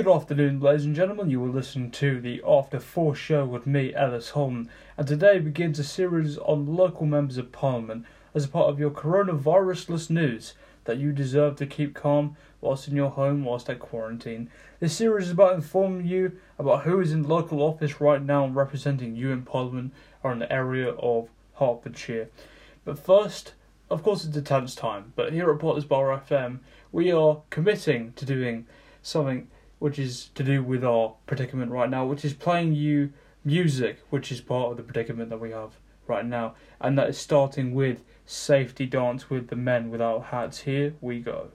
Good afternoon, ladies and gentlemen. You will listen to the After Four show with me, Ellis Holm, and today begins a series on local members of parliament as a part of your coronavirusless news that you deserve to keep calm whilst in your home whilst at quarantine. This series is about informing you about who is in local office right now and representing you in parliament or in the area of Hertfordshire. But first, of course, it's a tense time, but here at Potters Bar FM, we are committing to doing something which is to do with our predicament right now, which is playing you music, which is part of the predicament that we have right now, and that is starting with Safety Dance with the Men Without Hats. Here we go.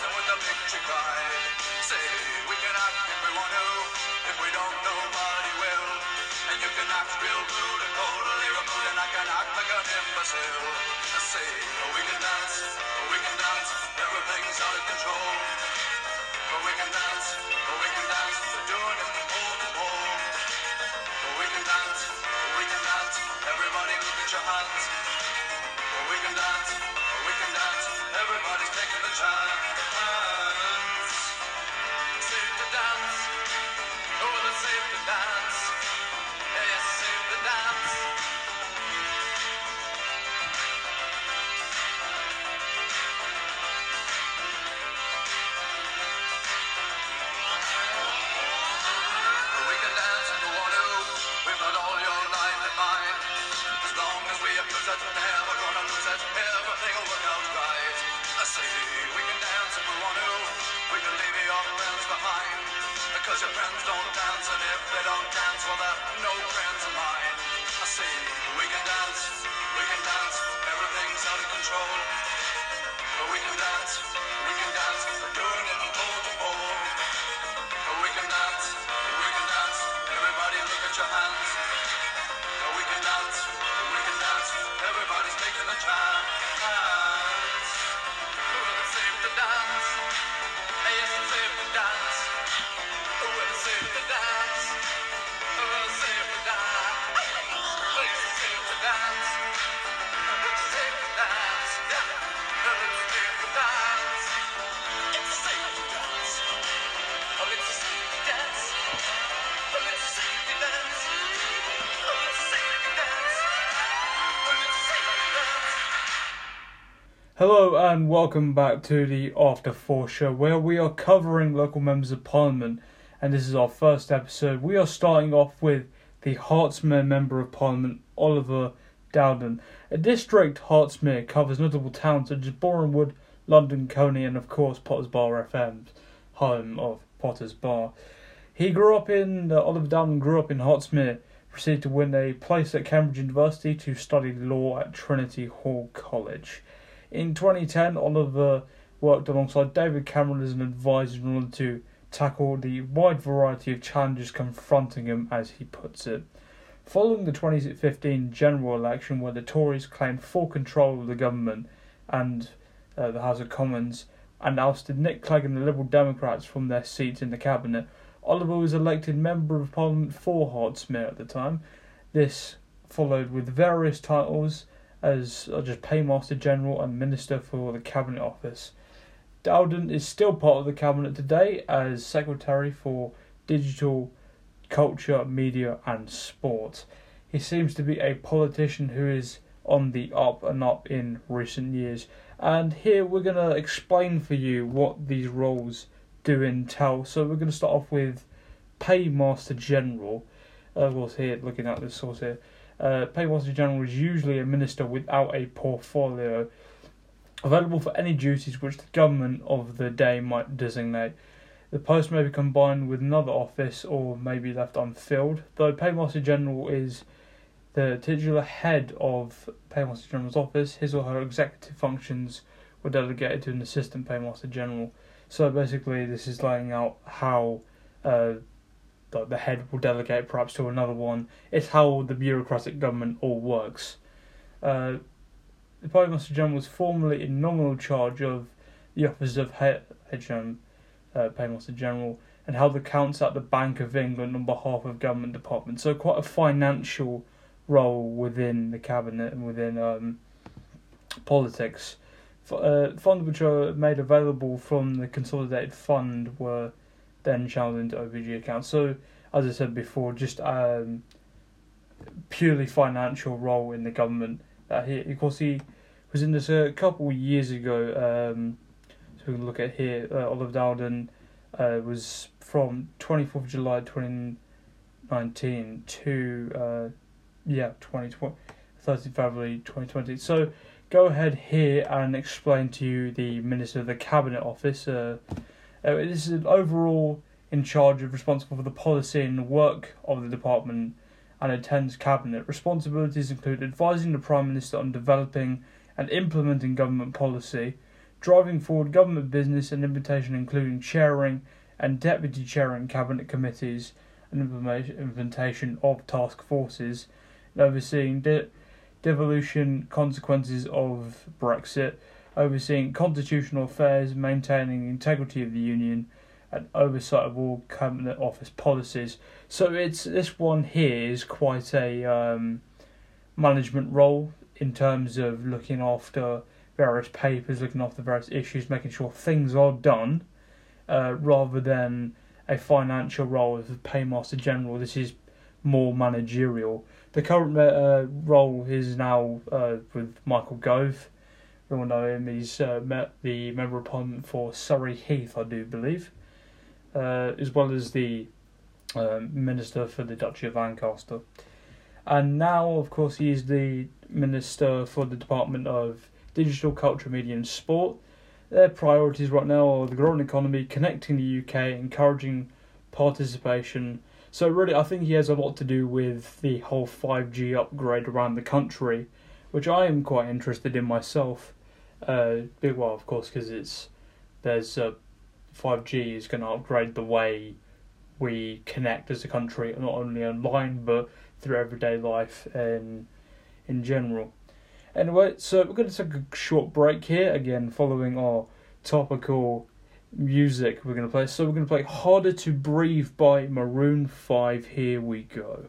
Them with a picture pride. Say, we can act if we want to. If we don't, nobody will. And you can act real rude and totally removed, and I can act like an imbecile. Say, we can dance, we can dance, everything's out of control. We can dance, we can dance, we're doing it from pole to pole. We can dance, we can dance, everybody look at your hands. We can dance, we can dance, everybody's taking the chance. Because your friends don't dance, and if they don't dance, well, they're no friends Hello and welcome back to the After Four show where we are covering local members of parliament and this is our first episode. We are starting off with the Hertsmere Member of Parliament, Oliver Dowden. A district Hertsmere covers notable towns such as Borehamwood, London, Colney and of course Potters Bar FM, home of Potters Bar. He grew up in, uh, Oliver Dowden grew up in Hertsmere, proceeded to win a place at Cambridge University to study law at Trinity Hall College. In 2010, Oliver worked alongside David Cameron as an advisor in order to tackle the wide variety of challenges confronting him, as he puts it. Following the 2015 general election, where the Tories claimed full control of the government and uh, the House of Commons and ousted Nick Clegg and the Liberal Democrats from their seats in the cabinet, Oliver was elected Member of Parliament for Hertsmere at the time. This followed with various titles as just Paymaster General and Minister for the Cabinet Office. Dowden is still part of the Cabinet today as Secretary for Digital, Culture, Media and Sport. He seems to be a politician who is on the up and up in recent years. And here we're going to explain for you what these roles do entail. So we're going to start off with Paymaster General. Uh, well, here, looking at this source here. Uh, Paymaster General is usually a minister without a portfolio available for any duties which the government of the day might designate. The post may be combined with another office or may be left unfilled, though Paymaster General is the titular head of Paymaster General's office. His or her executive functions were delegated to an assistant Paymaster General. So basically, this is laying out how uh, the, the head will delegate perhaps to another one. It's how the bureaucratic government all works. Uh, the Paymaster General was formerly in nominal charge of the office of head, HM, uh, Paymaster General and held accounts at the Bank of England on behalf of government departments. So quite a financial role within the cabinet and within um, politics. Uh, funds which are made available from the consolidated fund were then channeled into OPG accounts. So, as I said before, just um, purely financial role in the government. That he, of course, he was in this a couple of years ago. Um, so we can look at here. Uh, Oliver Dowden uh, was from twenty fourth of July twenty nineteen to uh, yeah twenty twenty. 30th February 2020. So go ahead here and explain to you the Minister of the Cabinet Office. Uh, uh, this is overall in charge of responsible for the policy and work of the department and attends cabinet. Responsibilities include advising the Prime Minister on developing and implementing government policy, driving forward government business and implementation, including chairing and deputy chairing cabinet committees and implementation of task forces, and overseeing de- devolution consequences of Brexit, overseeing constitutional affairs, maintaining the integrity of the union, and oversight of all cabinet office policies. So it's this one here is quite a um, management role in terms of looking after various papers, looking after various issues, making sure things are done, uh, rather than a financial role as a paymaster general. This is more managerial. The current uh, role is now uh, with Michael Gove. Him. He's uh, met the member of parliament for Surrey Heath, I do believe, uh, as well as the um, minister for the Duchy of Lancaster. And now, of course, he is the minister for the Department of Digital, Culture, Media, and Sport. Their priorities right now are the growing economy, connecting the UK, encouraging participation so really, I think he has a lot to do with the whole five G upgrade around the country, which I am quite interested in myself. Uh, big well, of course, because it's there's uh, five G is going to upgrade the way we connect as a country, not only online but through everyday life and in general. Anyway, so we're going to take a short break here again, following our topical music we're going to play. So we're going to play Harder to Breathe by Maroon 5. Here we go.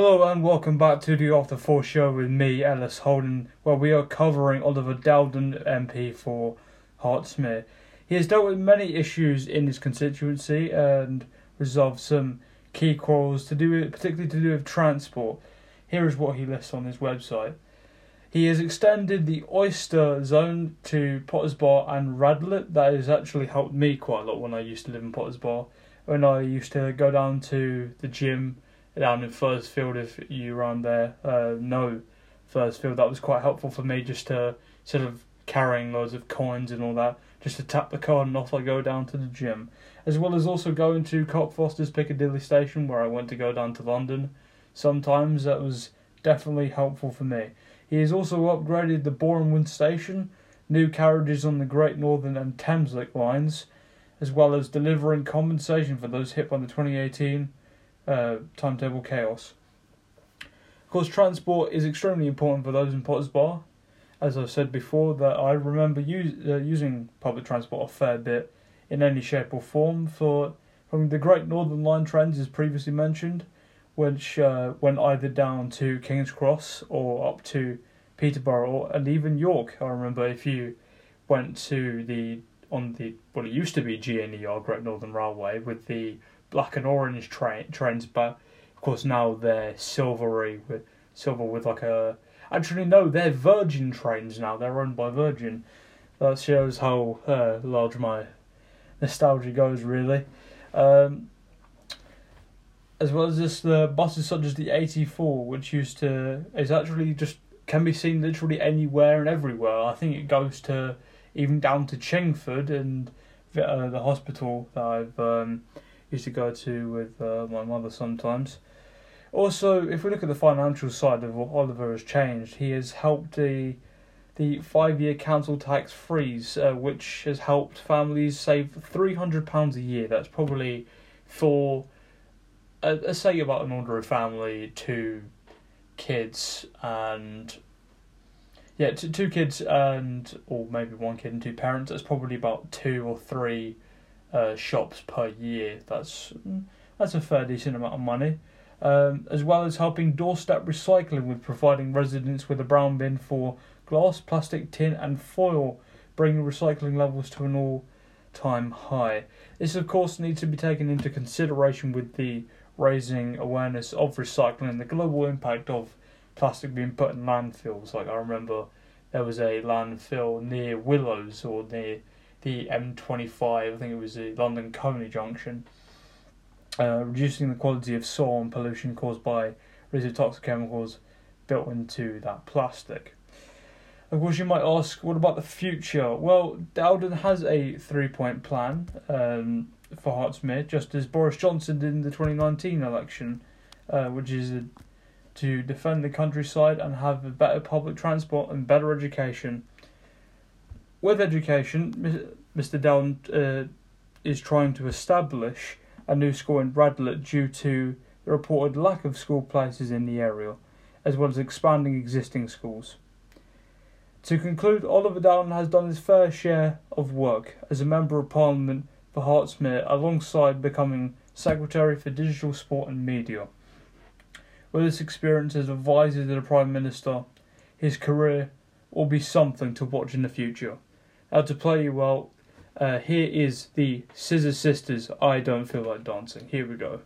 Hello and welcome back to the After Four show with me, Ellis Holden, where we are covering Oliver Dowden MP for Hertsmere. He has dealt with many issues in his constituency and resolved some key quarrels to do with, particularly to do with transport. Here is what he lists on his website. He has extended the oyster zone to Potters Bar and Radlett. That has actually helped me quite a lot when I used to live in Potters Bar. When I used to go down to the gym down Enfield, if you around there uh, know Field, that was quite helpful for me just to sort of carrying loads of coins and all that, just to tap the card and off I go down to the gym. As well as also going to Cockfosters Piccadilly Station where I went to go down to London. Sometimes that was definitely helpful for me. He has also upgraded the Borehamwood station, new carriages on the Great Northern and Thameslink lines, as well as delivering compensation for those hit by the 2018 uh, timetable chaos. Of course, transport is extremely important for those in Potters Bar. As I've said before, that I remember use, uh, using public transport a fair bit in any shape or form. For from the Great Northern Line trains, as previously mentioned, which uh, went either down to King's Cross or up to Peterborough and even York. I remember if you went to the on the what it used to be GNER Great Northern Railway with the black and orange train trains, but of course now they're silvery with silver with like a. Actually, no, they're Virgin trains now. They're owned by Virgin. That shows how uh, large my nostalgia goes, really. Um, as well as this, the buses such as the 84, which used to is actually just can be seen literally anywhere and everywhere. I think it goes to even down to Chingford and uh, the hospital that I've um, used to go to with uh, my mother sometimes. Also, if we look at the financial side of what Oliver has changed, he has helped the the five year council tax freeze, uh, which has helped families save three hundred pounds a year. That's probably for uh, let's say about an ordinary family, two kids and yeah, two, two kids and or maybe one kid and two parents. That's probably about two or three uh, shops per year. That's that's a fair decent amount of money. Um, as well as helping doorstep recycling with providing residents with a brown bin for glass, plastic, tin, and foil, bringing recycling levels to an all-time high. This, of course, needs to be taken into consideration with the raising awareness of recycling and the global impact of plastic being put in landfills. Like I remember there was a landfill near Willows or near the M25, I think it was the London Colney Junction, uh, reducing the quality of soil and pollution caused by residual toxic chemicals built into that plastic. Of course, you might ask, what about the future? Well, Dowden has a three point plan um, for Hertsmere, just as Boris Johnson did in the 2019 election, uh, which is a, to defend the countryside and have better public transport and better education with education, Mr. Down uh, is trying to establish a new school in Radlett due to the reported lack of school places in the area, as well as expanding existing schools. To conclude, Oliver Dowden has done his fair share of work as a Member of Parliament for Hertsmere alongside becoming Secretary for Digital Sport and Media. With his experience as advisor to the Prime Minister, his career will be something to watch in the future. Now, to play you well, uh, here is the Scissor Sisters I Don't Feel Like Dancing. Here we go.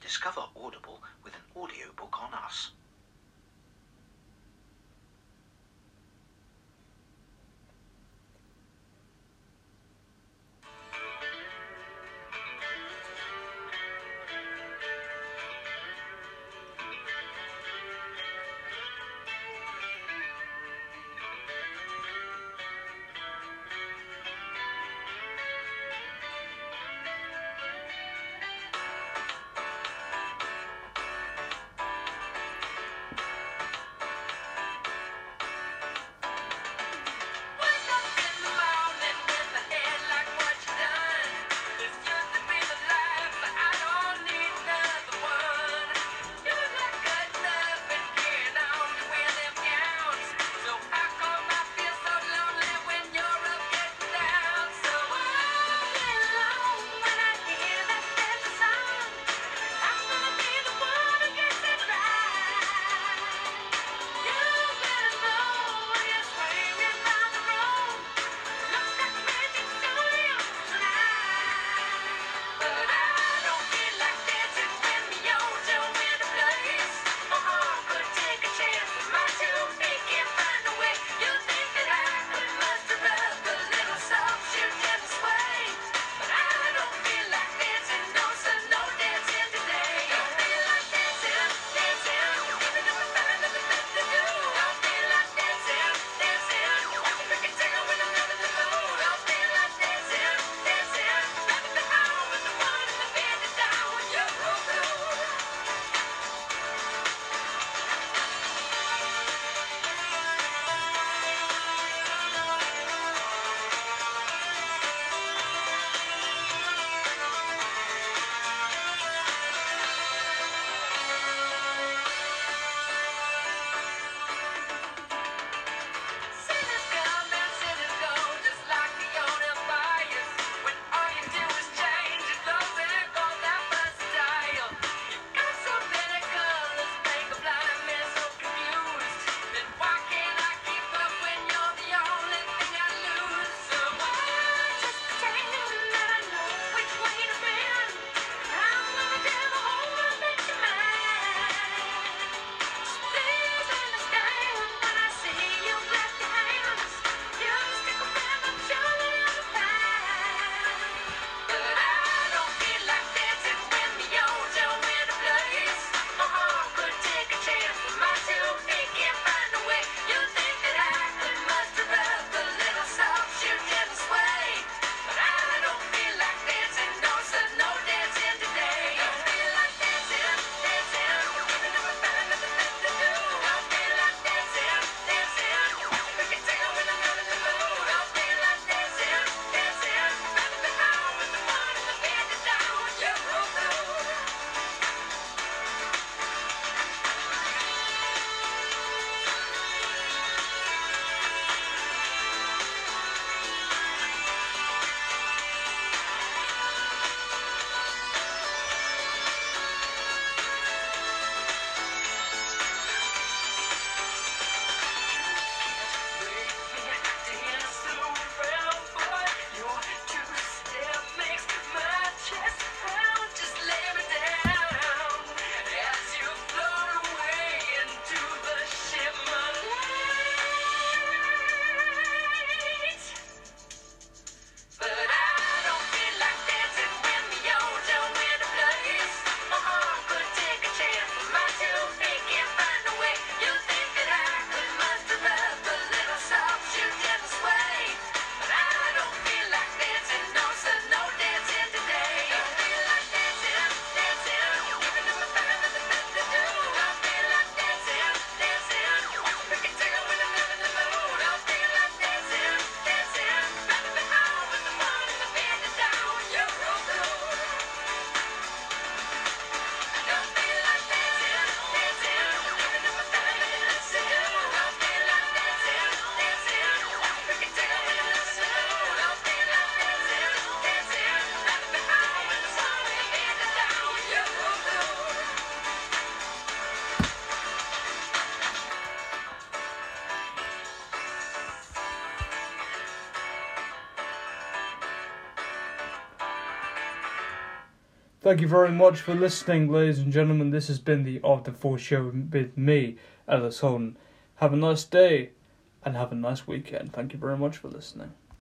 Discover Audible with an audiobook on us. Thank you very much for listening, ladies and gentlemen. This has been the After Four show with me, Ellis Holden. Have a nice day and have a nice weekend. Thank you very much for listening.